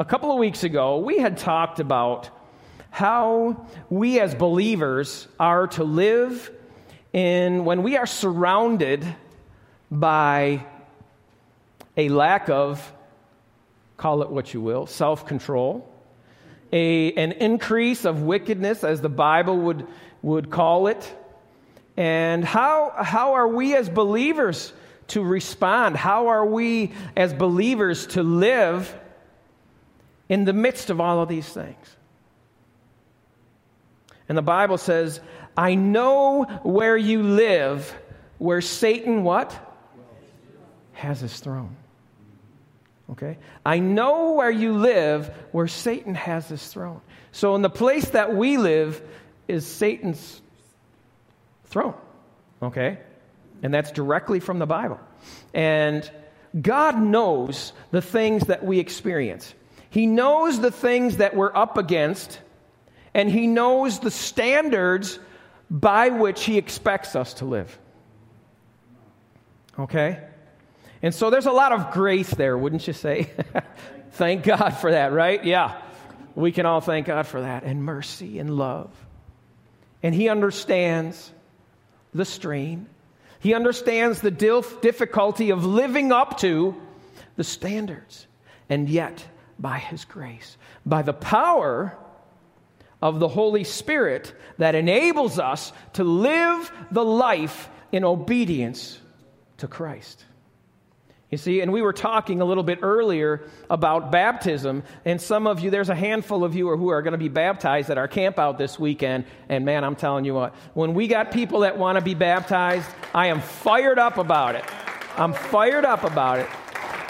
a couple of weeks ago, we had talked about how we as believers are to live in when we are surrounded by a lack of, call it what you will, self control, an increase of wickedness, as the Bible would, would call it. And how, how are we as believers to respond? How are we as believers to live in the midst of all of these things? And the Bible says, I know where you live, where Satan what? Has his throne. Okay? I know where you live, where Satan has his throne. So, in the place that we live is Satan's throne. Okay? And that's directly from the Bible. And God knows the things that we experience, He knows the things that we're up against and He knows the standards by which He expects us to live. Okay? And so there's a lot of grace there, wouldn't you say? thank God for that, right? Yeah. We can all thank God for that. And mercy and love. And He understands the strain, He understands the difficulty of living up to the standards. And yet, by His grace, by the power of the Holy Spirit that enables us to live the life in obedience to Christ. You see, and we were talking a little bit earlier about baptism, and some of you, there's a handful of you who are going to be baptized at our camp out this weekend. And man, I'm telling you what, when we got people that want to be baptized, I am fired up about it. I'm fired up about it.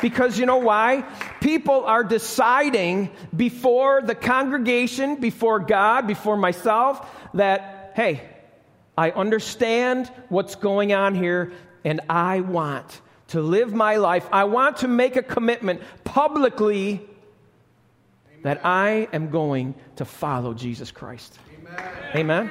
Because you know why? People are deciding before the congregation, before God, before myself, that, hey, I understand what's going on here and I want to live my life. I want to make a commitment publicly Amen. that I am going to follow Jesus Christ. Amen. Amen.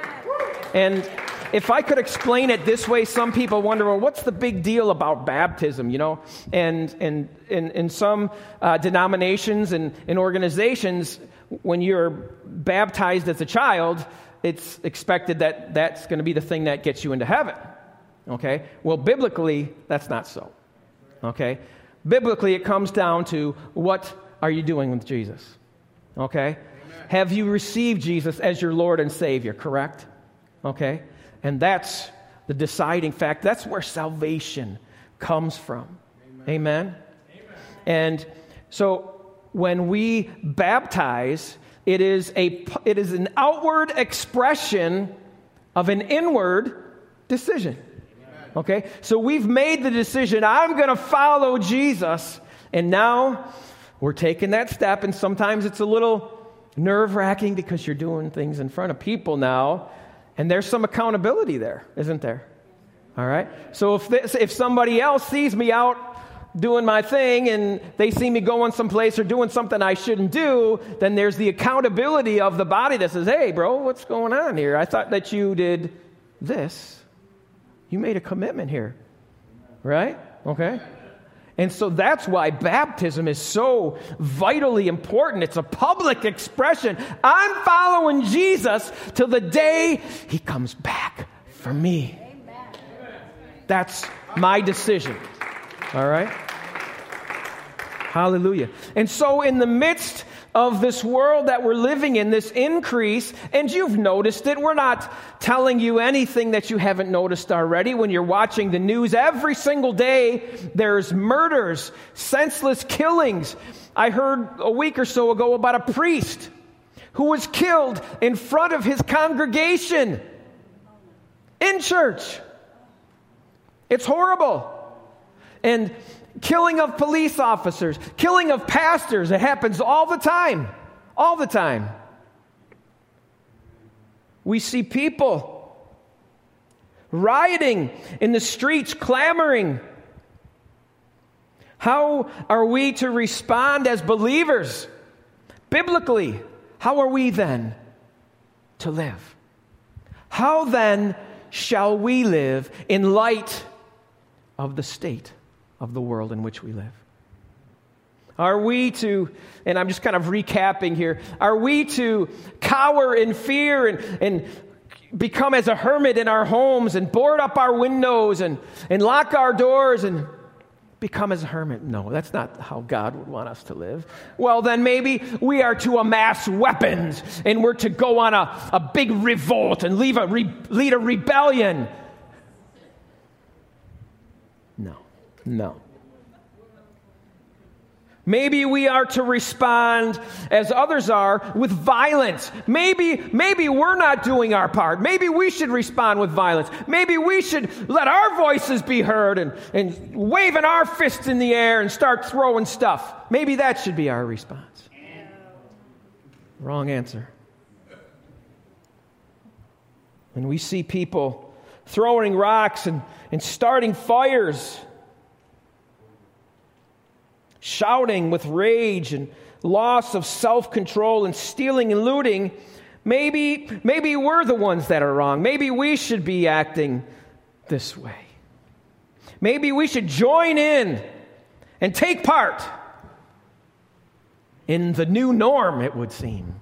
And if I could explain it this way, some people wonder, well, what's the big deal about baptism, you know? And, and, and in some uh, denominations and, and organizations, when you're baptized as a child, it's expected that that's going to be the thing that gets you into heaven. Okay? Well, biblically, that's not so. Okay? Biblically, it comes down to what are you doing with Jesus? Okay? Amen. Have you received Jesus as your Lord and Savior, correct? Okay? And that's the deciding fact. That's where salvation comes from. Amen. Amen? Amen. And so when we baptize, it is, a, it is an outward expression of an inward decision. Okay? So we've made the decision I'm going to follow Jesus. And now we're taking that step, and sometimes it's a little nerve wracking because you're doing things in front of people now. And there's some accountability there, isn't there? All right? So if, this, if somebody else sees me out doing my thing and they see me going someplace or doing something I shouldn't do, then there's the accountability of the body that says, hey, bro, what's going on here? I thought that you did this. You made a commitment here, right? Okay? And so that's why baptism is so vitally important. It's a public expression. I'm following Jesus till the day he comes back for me. That's my decision. All right? Hallelujah. And so, in the midst of this world that we're living in, this increase, and you've noticed it. We're not telling you anything that you haven't noticed already when you're watching the news. Every single day, there's murders, senseless killings. I heard a week or so ago about a priest who was killed in front of his congregation in church. It's horrible. And killing of police officers, killing of pastors. It happens all the time. All the time. We see people rioting in the streets, clamoring. How are we to respond as believers? Biblically, how are we then to live? How then shall we live in light of the state? Of the world in which we live. Are we to, and I'm just kind of recapping here, are we to cower in fear and, and become as a hermit in our homes and board up our windows and, and lock our doors and become as a hermit? No, that's not how God would want us to live. Well, then maybe we are to amass weapons and we're to go on a, a big revolt and leave a re, lead a rebellion. No, no. Maybe we are to respond as others are with violence. Maybe, maybe we're not doing our part. Maybe we should respond with violence. Maybe we should let our voices be heard and, and waving our fists in the air and start throwing stuff. Maybe that should be our response. Wrong answer. When we see people throwing rocks and, and starting fires, shouting with rage and loss of self control and stealing and looting, maybe, maybe we're the ones that are wrong. Maybe we should be acting this way. Maybe we should join in and take part in the new norm, it would seem.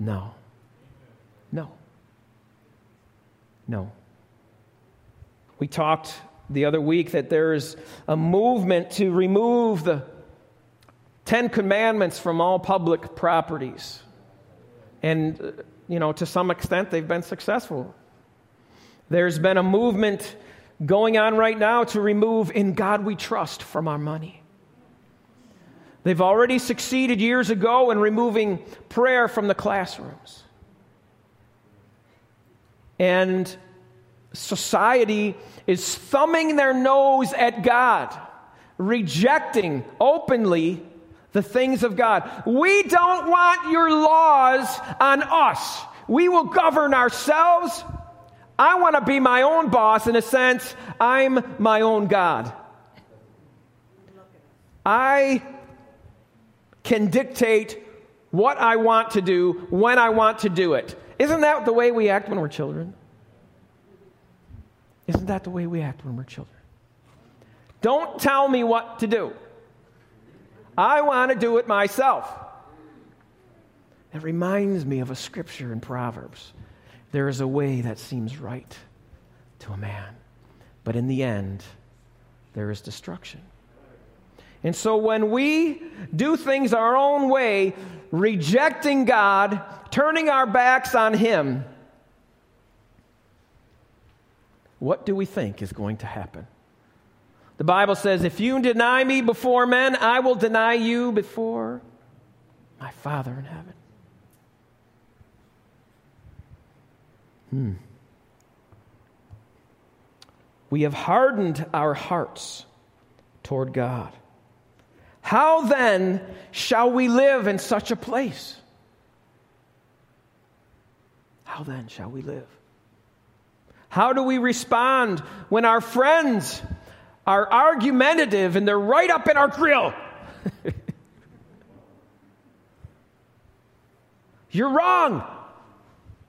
No. No. No. We talked the other week that there's a movement to remove the Ten Commandments from all public properties. And, uh, you know, to some extent, they've been successful. There's been a movement going on right now to remove In God We Trust from our money. They've already succeeded years ago in removing prayer from the classrooms. And society is thumbing their nose at God, rejecting openly the things of God. We don't want your laws on us. We will govern ourselves. I want to be my own boss in a sense. I'm my own God. I can dictate what I want to do when I want to do it. Isn't that the way we act when we're children? Isn't that the way we act when we're children? Don't tell me what to do. I want to do it myself. It reminds me of a scripture in Proverbs. There is a way that seems right to a man, but in the end, there is destruction. And so when we do things our own way, rejecting God, turning our backs on Him, what do we think is going to happen? The Bible says, If you deny me before men, I will deny you before my Father in heaven. Hmm. We have hardened our hearts toward God. How then shall we live in such a place? How then shall we live? How do we respond when our friends are argumentative and they're right up in our grill? You're wrong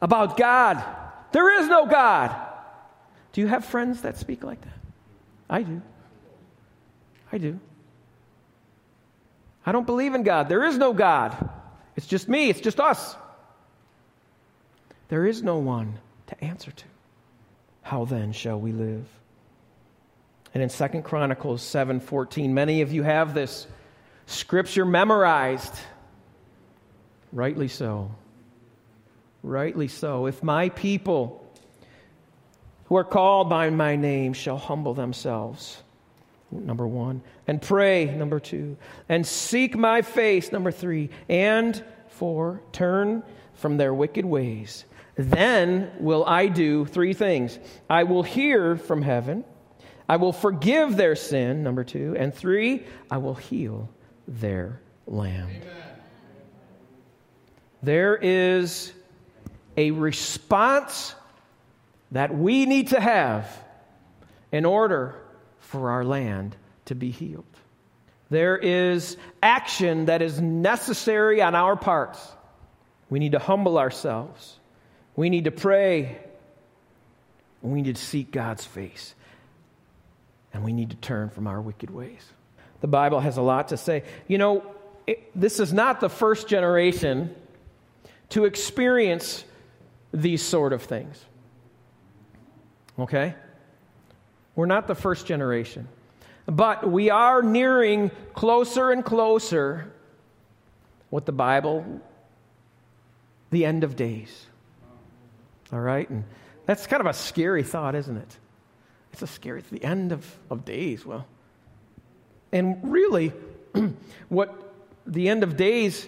about God. There is no God. Do you have friends that speak like that? I do. I do. I don't believe in God. There is no God. It's just me, it's just us. There is no one to answer to. How then shall we live? And in Second Chronicles 7:14, many of you have this scripture memorized. Rightly so. Rightly so. If my people who are called by my name shall humble themselves, number one, and pray, number two, and seek my face, number three, and four, turn from their wicked ways, then will I do three things I will hear from heaven, I will forgive their sin, number two, and three, I will heal their land. Amen. There is a response that we need to have in order for our land to be healed. There is action that is necessary on our parts. We need to humble ourselves. We need to pray. We need to seek God's face. And we need to turn from our wicked ways. The Bible has a lot to say. You know, it, this is not the first generation to experience these sort of things. Okay? We're not the first generation. But we are nearing closer and closer what the Bible, the end of days. All right? And that's kind of a scary thought, isn't it? It's a scary, it's the end of, of days. Well, and really, what the end of days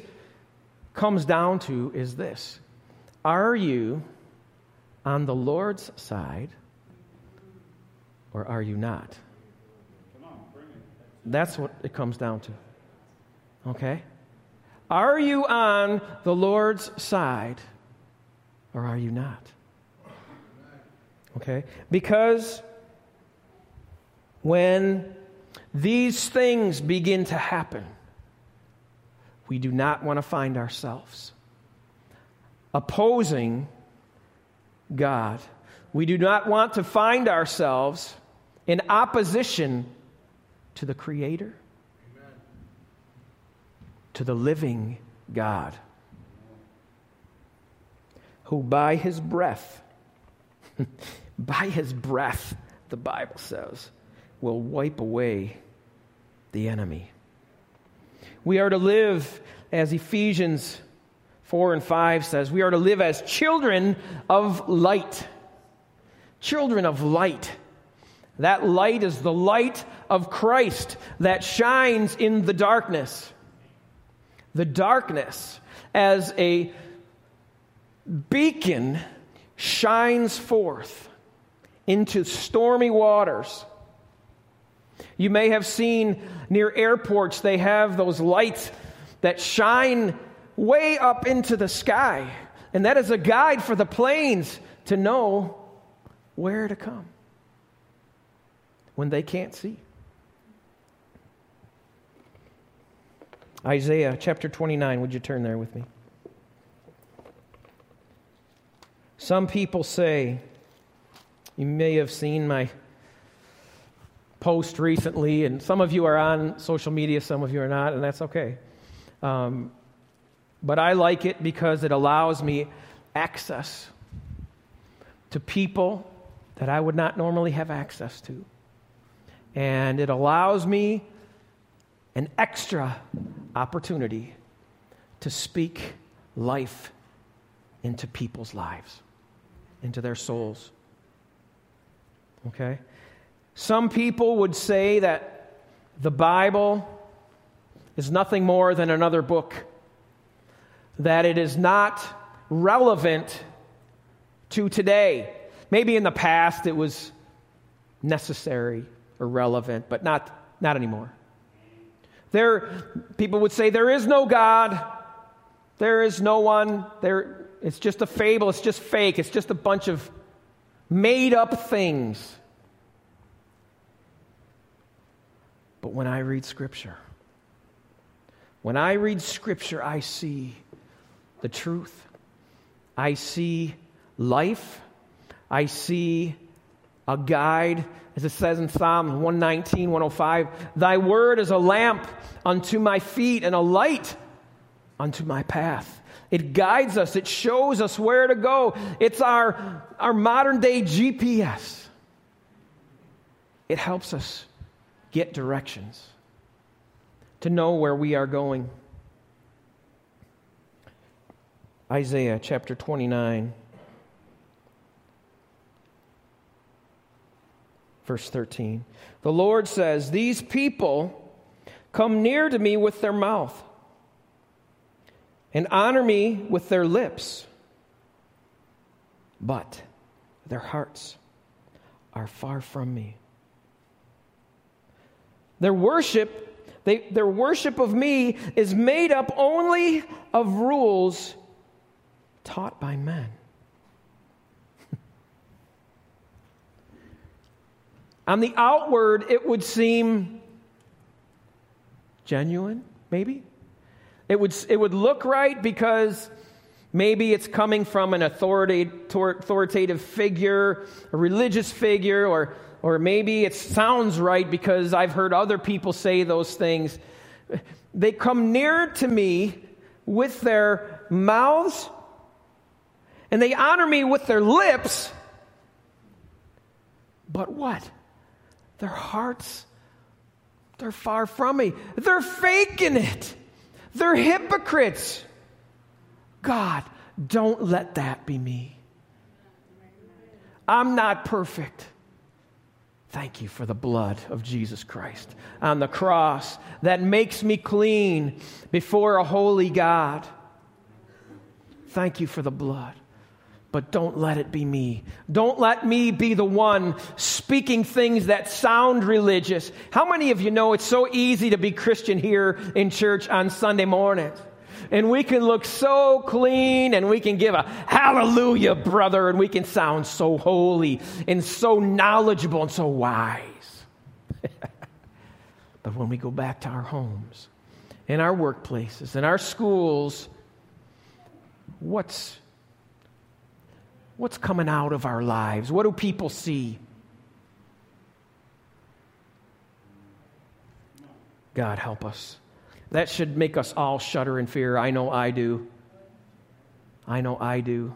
comes down to is this Are you on the Lord's side or are you not? That's what it comes down to. Okay? Are you on the Lord's side or are you not? Okay? Because when these things begin to happen, we do not want to find ourselves opposing God. We do not want to find ourselves in opposition to the Creator, Amen. to the living God, who by His breath, by His breath, the Bible says, will wipe away the enemy. We are to live, as Ephesians 4 and 5 says, we are to live as children of light. Children of light. That light is the light of Christ that shines in the darkness. The darkness, as a beacon, shines forth into stormy waters. You may have seen near airports, they have those lights that shine way up into the sky. And that is a guide for the planes to know where to come when they can't see. Isaiah chapter 29, would you turn there with me? Some people say, you may have seen my post recently, and some of you are on social media, some of you are not, and that's okay. Um, but I like it because it allows me access to people that I would not normally have access to. And it allows me an extra opportunity to speak life into people's lives, into their souls. Okay? Some people would say that the Bible is nothing more than another book, that it is not relevant to today. Maybe in the past it was necessary or relevant, but not, not anymore. There, people would say there is no God, there is no one, there, it's just a fable, it's just fake, it's just a bunch of made up things. But when I read Scripture, when I read Scripture, I see the truth. I see life. I see a guide, as it says in Psalm 119, 105 Thy word is a lamp unto my feet and a light unto my path. It guides us, it shows us where to go. It's our, our modern day GPS. It helps us get directions, to know where we are going. Isaiah chapter 29, verse 13. The Lord says, These people come near to me with their mouth and honor me with their lips, but their hearts are far from me. Their worship, they, their worship of me is made up only of rules taught by men. On the outward, it would seem genuine, maybe. It would, it would look right because maybe it's coming from an authoritative, figure, a religious figure, or or maybe it sounds right because I've heard other people say those things. They come near to me with their mouths and they honor me with their lips. But what? Their hearts, they're far from me. They're faking it. They're hypocrites. God, don't let that be me. I'm not perfect. Thank you for the blood of Jesus Christ on the cross that makes me clean before a holy God. Thank you for the blood. But don't let it be me. Don't let me be the one speaking things that sound religious. How many of you know it's so easy to be Christian here in church on Sunday mornings? and we can look so clean and we can give a hallelujah, brother, and we can sound so holy and so knowledgeable and so wise. but when we go back to our homes, in our workplaces, in our schools, what's what's coming out of our lives? What do people see? God help us. That should make us all shudder in fear. I know I do. I know I do.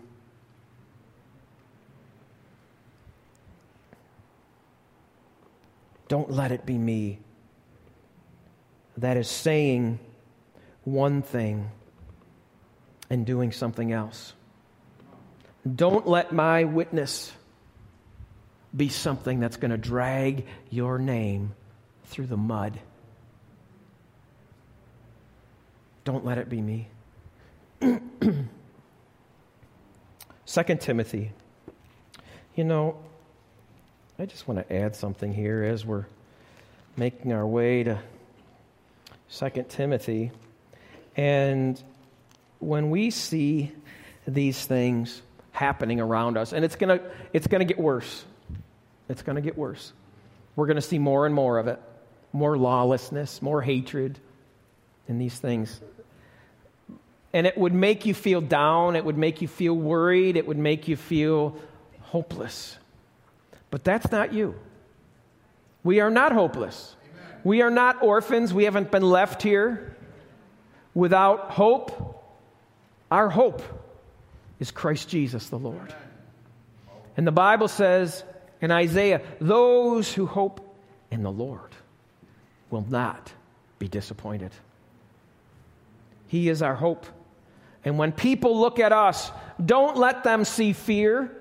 Don't let it be me that is saying one thing and doing something else. Don't let my witness be something that's going to drag your name through the mud. Don't let it be me. 2 Timothy. You know, I just want to add something here as we're making our way to 2 Timothy. And when we see these things happening around us, and it's going to it's going to get worse. It's going to get worse. We're going to see more and more of it more lawlessness, more hatred, and these things and it would make you feel down, it would make you feel worried, it would make you feel hopeless. But that's not you. We are not hopeless. Amen. We are not orphans. We haven't been left here without hope. Our hope is Christ Jesus the Lord. And the Bible says in Isaiah, those who hope in the Lord will not be disappointed. He is our hope. And when people look at us, don't let them see fear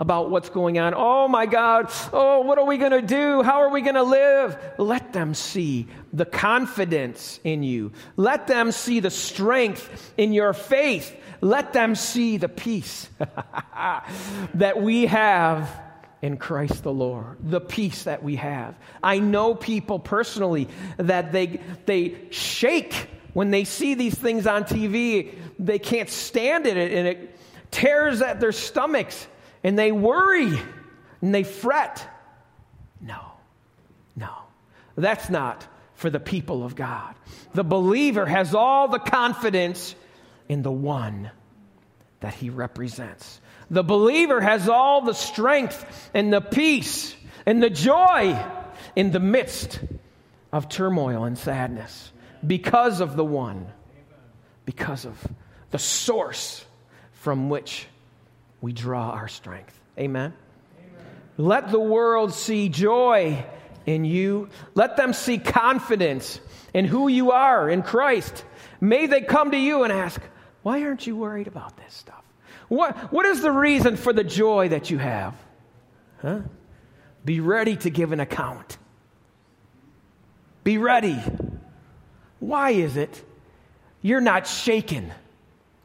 about what's going on. Oh my God, oh, what are we going to do? How are we going to live? Let them see the confidence in you. Let them see the strength in your faith. Let them see the peace that we have in Christ the Lord, the peace that we have. I know people personally that they, they shake when they see these things on TV, they can't stand it and it tears at their stomachs and they worry and they fret. No, no, that's not for the people of God. The believer has all the confidence in the one that he represents. The believer has all the strength and the peace and the joy in the midst of turmoil and sadness because of the one, because of the source from which we draw our strength. Amen? Amen. Let the world see joy in you. Let them see confidence in who you are in Christ. May they come to you and ask, Why aren't you worried about this stuff? What, what is the reason for the joy that you have? Huh? Be ready to give an account. Be ready why is it you're not shaken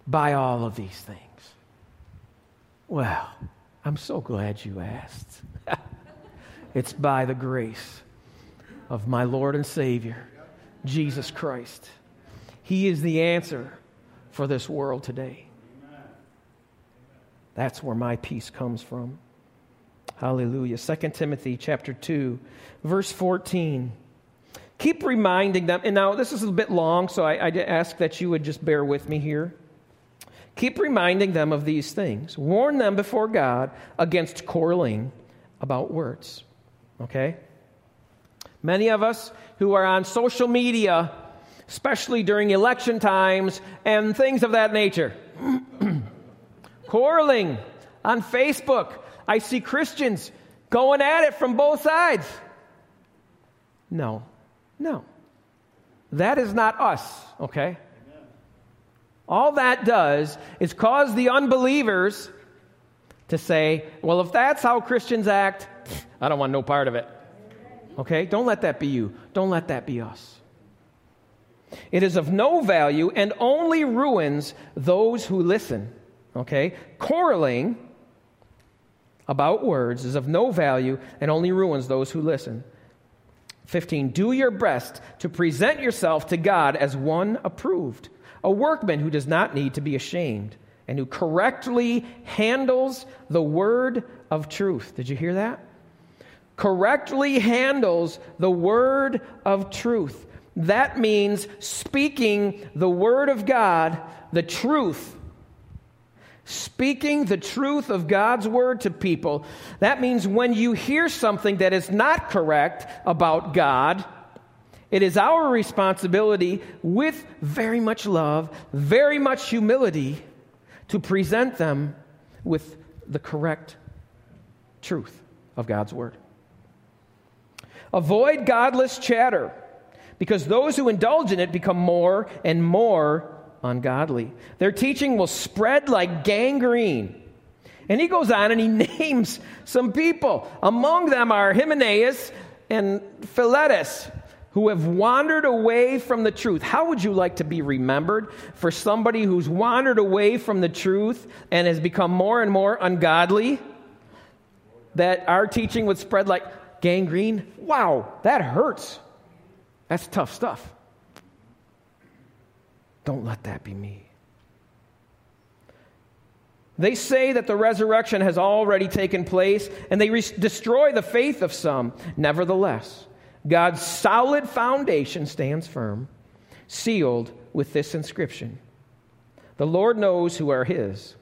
by all of these things? Well, I'm so glad you asked. it's by the grace of my Lord and Savior, Jesus Christ. He is the answer for this world today. That's where my peace comes from. Hallelujah. 2 Timothy chapter 2, verse 14. Keep reminding them, and now this is a bit long, so I, I ask that you would just bear with me here. Keep reminding them of these things. Warn them before God against quarreling about words. Okay? Many of us who are on social media, especially during election times and things of that nature, quarreling on Facebook. I see Christians going at it from both sides. No, no. That is not us, okay? All that does is cause the unbelievers to say, well, if that's how Christians act, I don't want no part of it. Okay? Don't let that be you. Don't let that be us. It is of no value and only ruins those who listen. Okay? Quarreling about words is of no value and only ruins those who listen. 15. Do your best to present yourself to God as one approved, a workman who does not need to be ashamed and who correctly handles the word of truth. Did you hear that? Correctly handles the word of truth. That means speaking the word of God, the truth. Speaking the truth of God's word to people. That means when you hear something that is not correct about God, it is our responsibility with very much love, very much humility to present them with the correct truth of God's Word. Avoid godless chatter because those who indulge in it become more and more ungodly. Their teaching will spread like gangrene. And he goes on and he names some people. Among them are Hymenaeus and Philetus who have wandered away from the truth. How would you like to be remembered for somebody who's wandered away from the truth and has become more and more ungodly? That our teaching would spread like gangrene? Wow, that hurts. That's tough stuff. Don't let that be me. They say that the resurrection has already taken place and they re- destroy the faith of some. Nevertheless, God's solid foundation stands firm, sealed with this inscription The Lord knows who are his.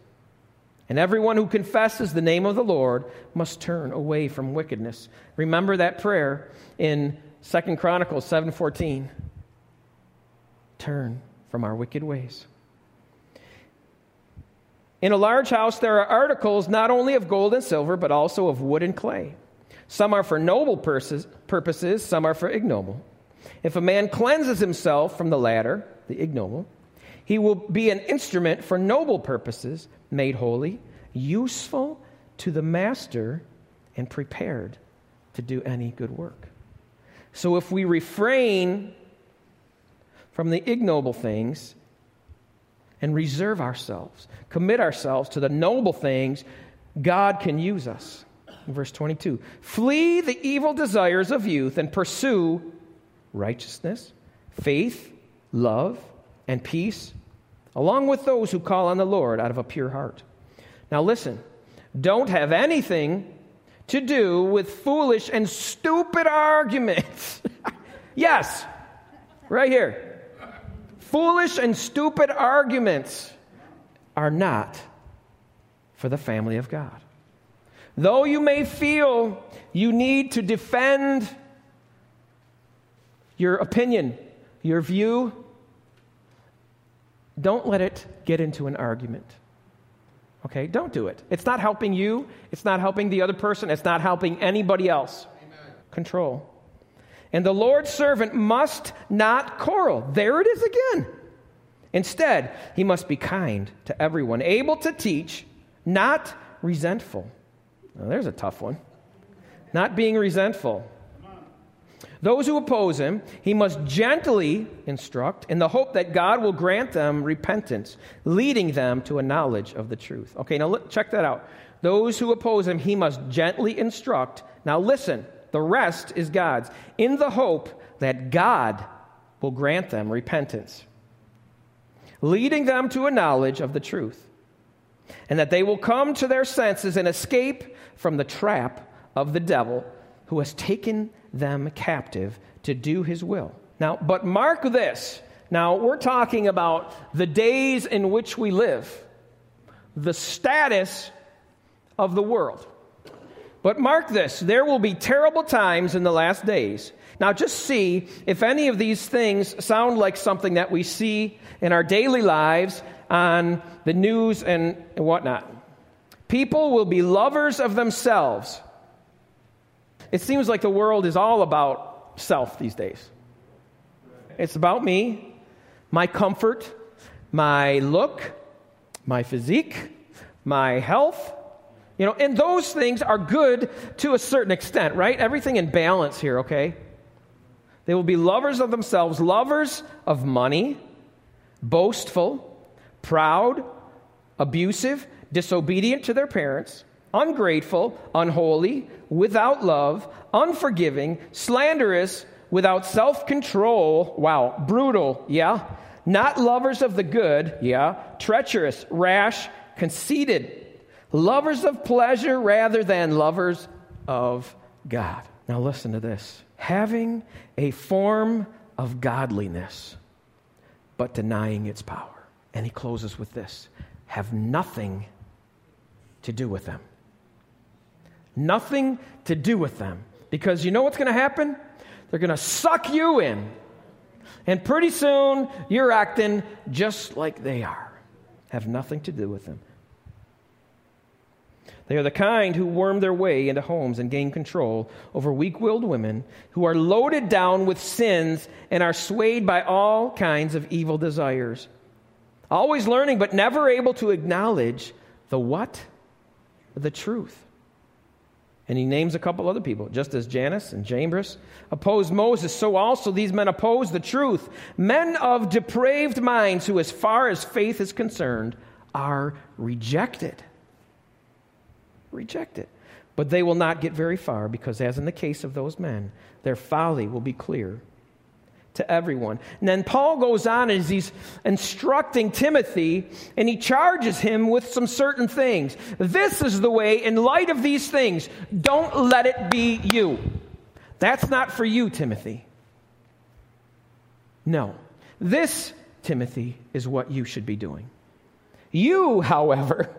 And everyone who confesses the name of the Lord must turn away from wickedness. Remember that prayer in Second Chronicles 7:14. Turn from our wicked ways. In a large house there are articles not only of gold and silver but also of wood and clay. Some are for noble purposes, some are for ignoble. If a man cleanses himself from the latter, the ignoble, he will be an instrument for noble purposes, made holy, useful to the master, and prepared to do any good work. So if we refrain from the ignoble things and reserve ourselves, commit ourselves to the noble things, God can use us. Verse 22 Flee the evil desires of youth and pursue righteousness, faith, love, and peace, along with those who call on the Lord out of a pure heart. Now, listen, don't have anything to do with foolish and stupid arguments. yes, right here. Foolish and stupid arguments are not for the family of God. Though you may feel you need to defend your opinion, your view, don't let it get into an argument. Okay? Don't do it. It's not helping you, it's not helping the other person, it's not helping anybody else. Amen. Control. And the Lord's servant must not quarrel. There it is again. Instead, he must be kind to everyone, able to teach, not resentful now, there's a tough one. Not being resentful. Those who oppose him, he must gently instruct in the hope that God will grant them repentance, leading them to a knowledge of the truth. Okay, now look, check that out. Those who oppose him, he must gently instruct. Now listen, the rest is God's, in the hope that God will grant them repentance, leading them to a knowledge of the truth, and that they will come to their senses and escape from the trap of the devil who has taken them captive to do his will. Now, but mark this. Now, we're talking about the days in which we live, the status of the world. But mark this there will be terrible times in the last days. Now, just see if any of these things sound like something that we see in our daily lives on the news and whatnot. People will be lovers of themselves. It seems like the world is all about self these days. It's about me, my comfort, my look, my physique, my health, you know, and those things are good to a certain extent, right? Everything in balance here, okay? They will be lovers of themselves, lovers of money, boastful, proud, abusive, disobedient to their parents, ungrateful, unholy, without love, unforgiving, slanderous, without self control. Wow, brutal, yeah. Not lovers of the good, yeah. Treacherous, rash, conceited lovers of pleasure rather than lovers of God. Now, listen to this having a form of godliness, but denying its power. And he closes with this have nothing to do with them. Nothing to do with them. Because you know what's going to happen? They're going to suck you in. And pretty soon, you're acting just like they are. Have nothing to do with them. They are the kind who worm their way into homes and gain control over weak willed women who are loaded down with sins and are swayed by all kinds of evil desires. Always learning, but never able to acknowledge the what? The truth. And he names a couple other people, just as Jannes and Jambres opposed Moses, so also these men oppose the truth. Men of depraved minds who, as far as faith is concerned, are rejected Rejected. But they will not get very far because, as in the case of those men, their folly will be clear to everyone. And then Paul goes on as he's instructing Timothy, and he charges him with some certain things. This is the way, in light of these things, don't let it be you. That's not for you, Timothy. No. This, Timothy, is what you should be doing. You, however,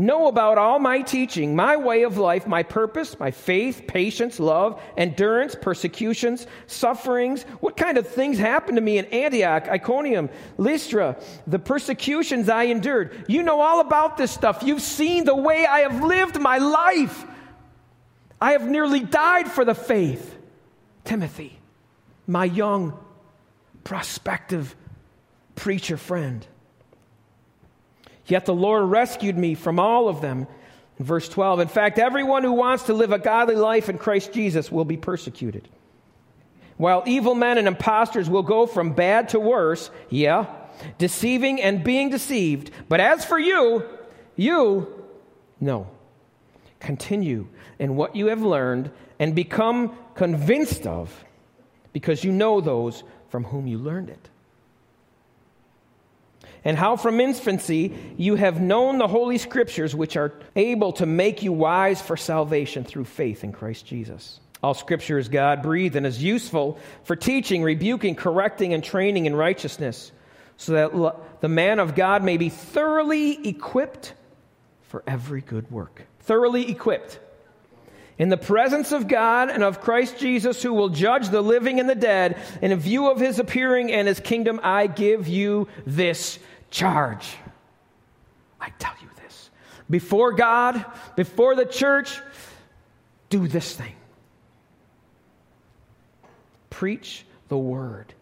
Know about all my teaching, my way of life, my purpose, my faith, patience, love, endurance, persecutions, sufferings. What kind of things happened to me in Antioch, Iconium, Lystra, the persecutions I endured. You know all about this stuff. You've seen the way I have lived my life. I have nearly died for the faith. Timothy, my young, prospective preacher friend. Yet the Lord rescued me from all of them. In verse 12, in fact, everyone who wants to live a godly life in Christ Jesus will be persecuted. While evil men and impostors will go from bad to worse, yeah, deceiving and being deceived. But as for you, you, no. Continue in what you have learned and become convinced of, because you know those from whom you learned it and how from infancy you have known the Holy Scriptures, which are able to make you wise for salvation through faith in Christ Jesus. All Scripture is God breathed and is useful for teaching, rebuking, correcting, and training in righteousness, so that the man of God may be thoroughly equipped for every good work. Thoroughly equipped. In the presence of God and of Christ Jesus, who will judge the living and the dead, and in view of his appearing and his kingdom, I give you this charge. I tell you this. Before God, before the church, do this thing preach the word.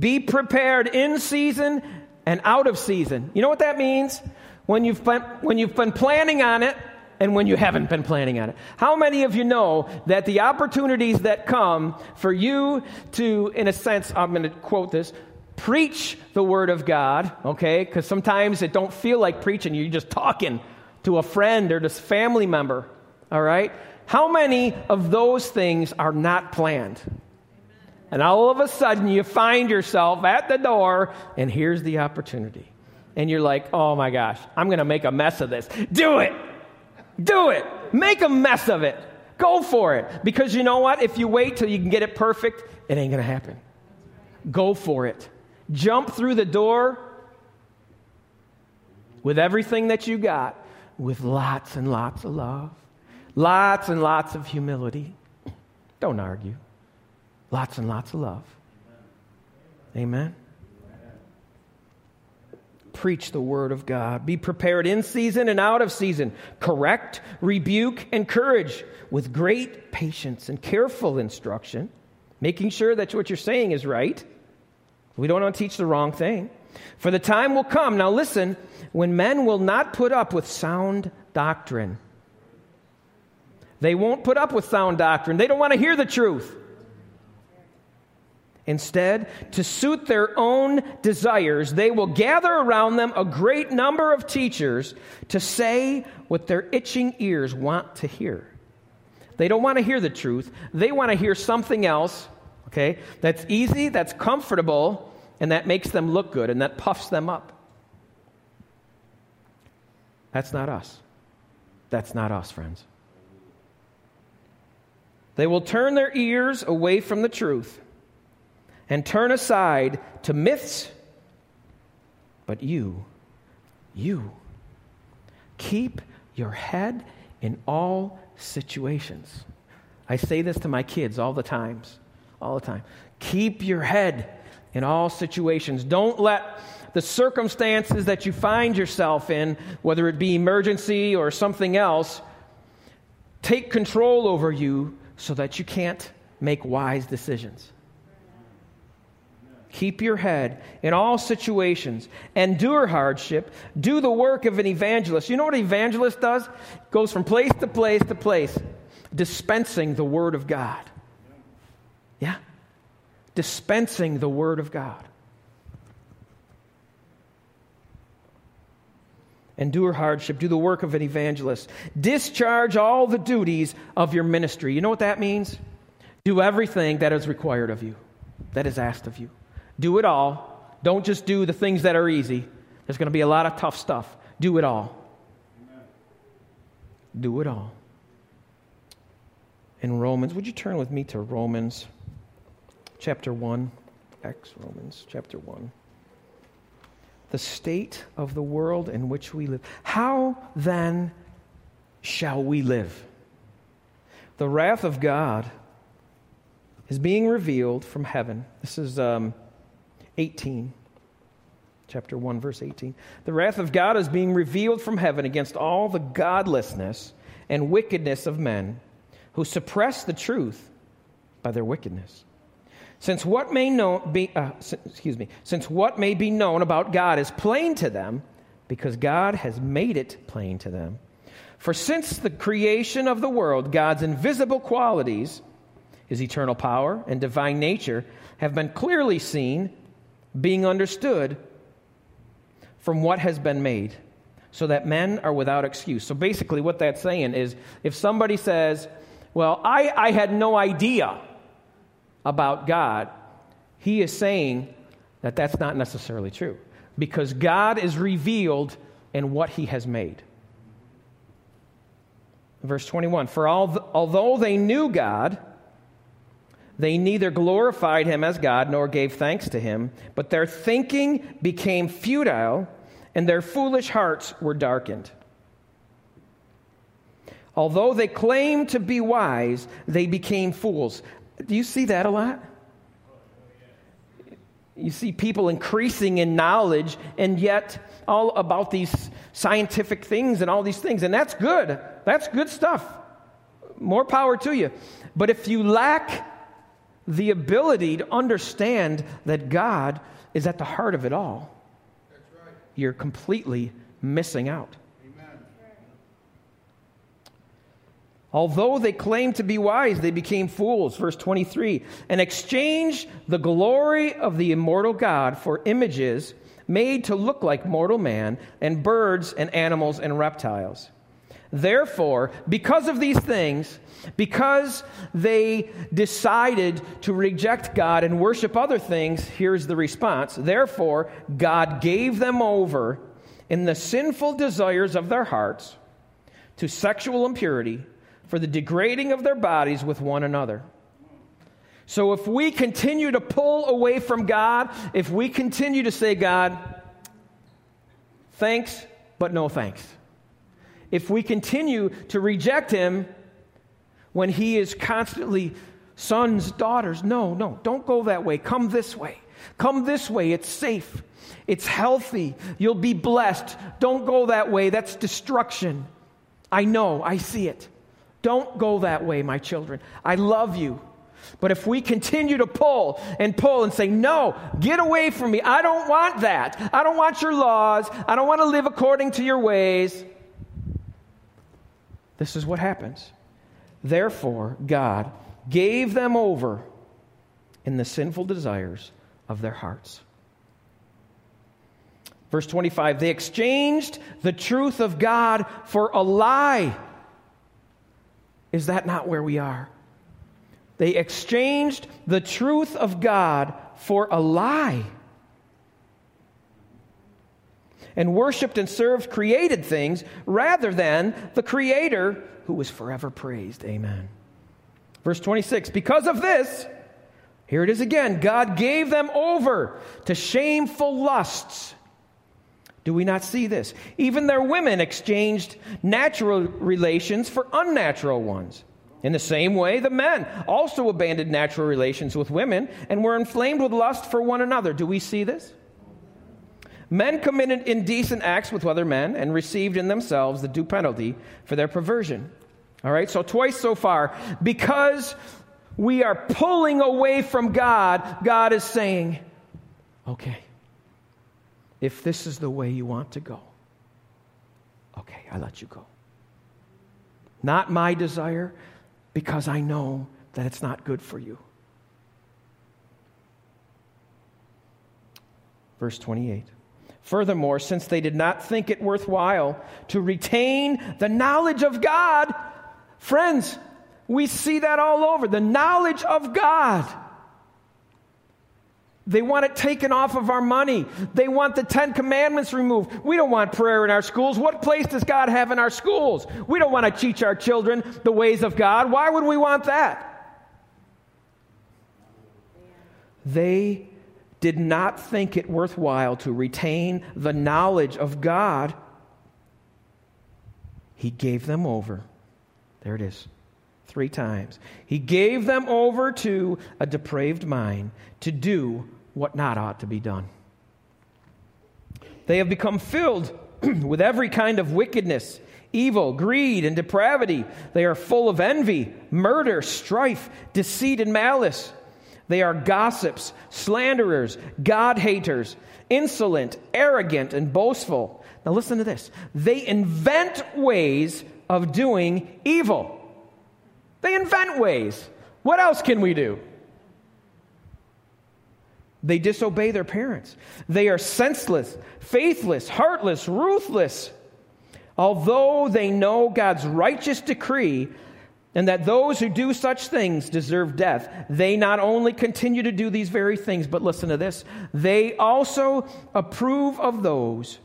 Be prepared in season and out of season. You know what that means? When you've been, when you've been planning on it and when you haven't been planning on it. How many of you know that the opportunities that come for you to, in a sense, I'm going to quote this, preach the word of God, okay? Because sometimes it don't feel like preaching. You're just talking to a friend or just family member, all right? How many of those things are not planned? And all of a sudden you find yourself at the door and here's the opportunity. And you're like, oh my gosh, I'm going to make a mess of this. Do it. Do it. Make a mess of it. Go for it. Because you know what? If you wait till you can get it perfect, it ain't going to happen. Go for it. Jump through the door with everything that you got, with lots and lots of love, Lots and lots of humility. Don't argue. Lots and lots of love. Amen. Preach the word of God. Be prepared in season and out of season. Correct, rebuke, encourage with great patience and careful instruction, making sure that what you're saying is right. We don't want to teach the wrong thing. For the time will come, now listen, when men will not put up with sound doctrine. They won't put up with sound doctrine. They don't want to hear the truth. Instead, to suit their own desires, they will gather around them a great number of teachers to say what their itching ears want to hear. They don't want to hear the truth. They want to hear something else, okay, that's easy, that's comfortable, and that makes them look good and that puffs them up. That's not us. That's not us, friends. They will turn their ears away from the truth and turn aside to myths. But you, you, keep your head in all situations. I say this to my kids all the times, all the time. Keep your head in all situations. Don't let the circumstances that you find yourself in, whether it be emergency or something else, take control over you so that you can't make wise decisions. Keep your head in all situations. Endure hardship. Do the work of an evangelist. You know what an evangelist does? Goes from place to place to place, dispensing the Word of God. Yeah? Dispensing the Word of God. endure hardship, do the work of an evangelist, discharge all the duties of your ministry. You know what that means? Do everything that is required of you, that is asked of you. Do it all. Don't just do the things that are easy. There's going to be a lot of tough stuff. Do it all. Amen. Do it all. In Romans, would you turn with me to Romans chapter 1? X Romans chapter 1. The state of the world in which we live. How then shall we live? The wrath of God is being revealed from heaven. This is um, 18. Chapter 1, verse 18. The wrath of God is being revealed from heaven against all the godlessness and wickedness of men who suppress the truth by their wickedness. Since what may know, be, uh, excuse me, since what may be known about God is plain to them, because God has made it plain to them. For since the creation of the world, God's invisible qualities, his eternal power and divine nature, have been clearly seen being understood from what has been made, so that men are without excuse. So basically, what that's saying is if somebody says, Well, I, I had no idea about God, he is saying that that's not necessarily true because God is revealed in what he has made. Verse 21 For although they knew God, they neither glorified him as God nor gave thanks to him, but their thinking became futile and their foolish hearts were darkened. Although they claimed to be wise, they became fools. Do you see that a lot? You see people increasing in knowledge and yet all about these scientific things and all these things. And that's good. That's good stuff. More power to you. But if you lack the ability to understand that God is at the heart of it all, right. you're completely missing out. Although they claimed to be wise, they became fools. Verse 23 and exchanged the glory of the immortal God for images made to look like mortal man, and birds and animals and reptiles. Therefore, because of these things, because they decided to reject God and worship other things, here's the response. Therefore, God gave them over in the sinful desires of their hearts to sexual impurity for the degrading of their bodies with one another. So, if we continue to pull away from God, if we continue to say, God, thanks, but no thanks if we continue to reject him when he is constantly sons, daughters. No, no, don't go that way. Come this way. Come this way. It's safe. It's healthy. You'll be blessed. Don't go that way. That's destruction. I know. I see it. Don't go that way, my children. I love you. But if we continue to pull and pull and say, No, get away from me. I don't want that. I don't want your laws. I don't want to live according to your ways. This is what happens. Therefore, God gave them over in the sinful desires of their hearts. Verse 25 they exchanged the truth of God for a lie. Is that not where we are? They exchanged the truth of God for a lie and worshiped and served created things rather than the Creator who was forever praised. Amen. Verse 26 Because of this, here it is again God gave them over to shameful lusts. Do we not see this? Even their women exchanged natural relations for unnatural ones. In the same way, the men also abandoned natural relations with women and were inflamed with lust for one another. Do we see this? Men committed indecent acts with other men and received in themselves the due penalty for their perversion. All right, so twice so far, because we are pulling away from God, God is saying, okay, if this is the way you want to go, okay, I let you go. Not my desire, because I know that it's not good for you. Verse 28. Furthermore, since they did not think it worthwhile to retain the knowledge of God, friends, we see that all over. The knowledge of God. They want it taken off of our money. They want the Ten Commandments removed. We don't want prayer in our schools. What place does God have in our schools? We don't want to teach our children the ways of God. Why would we want that? They did not think it worthwhile to retain the knowledge of God. He gave them over. There it is. Three times. He gave them over to a depraved mind to do what not ought to be done. They have become filled with every kind of wickedness, evil, greed, and depravity. They are full of envy, murder, strife, deceit, and malice. They are gossips, slanderers, God haters, insolent, arrogant, and boastful. Now, listen to this. They invent ways of doing evil. They invent ways. What else can we do? They disobey their parents. They are senseless, faithless, heartless, ruthless. Although they know God's righteous decree and that those who do such things deserve death, they not only continue to do these very things, but listen to this they also approve of those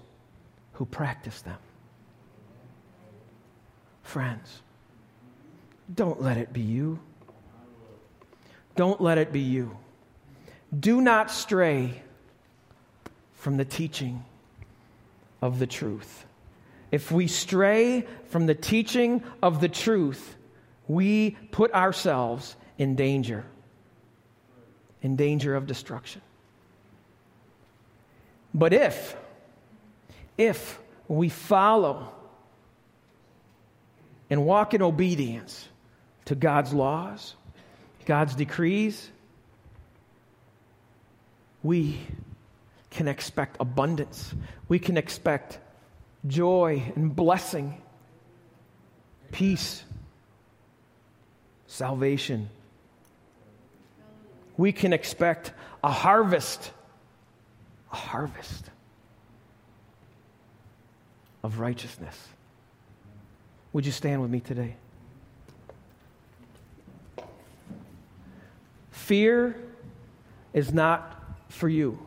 who practice them. Friends, don't let it be you. Don't let it be you. Do not stray from the teaching of the truth. If we stray from the teaching of the truth, we put ourselves in danger, in danger of destruction. But if, if we follow and walk in obedience to God's laws, God's decrees, we can expect abundance. We can expect joy and blessing, peace, salvation. We can expect a harvest, a harvest of righteousness. Would you stand with me today? Fear is not for you.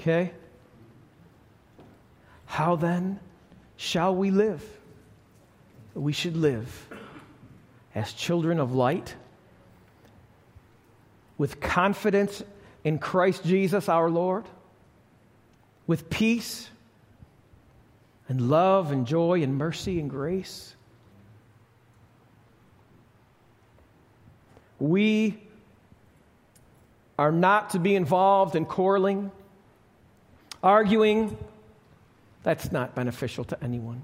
Okay? How then shall we live? We should live as children of light, with confidence in Christ Jesus our Lord, with peace and love and joy and mercy and grace. We are not to be involved in quarreling, arguing. That's not beneficial to anyone.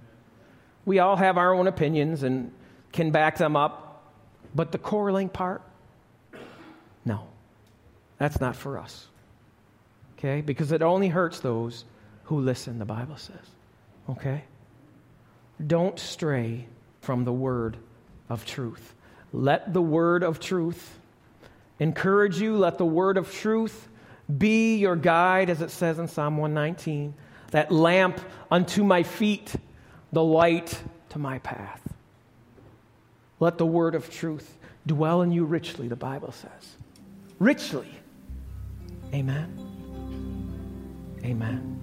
We all have our own opinions, and can back them up, but the quarreling part, no, that's not for us. Okay? Because it only hurts those who listen, the Bible says. Okay? Don't stray from the word of truth. Let the word of truth encourage you. Let the word of truth be your guide, as it says in Psalm 119, that lamp unto my feet, the light to my path. Let the word of truth dwell in you richly, the Bible says. Richly. Amen. Amen.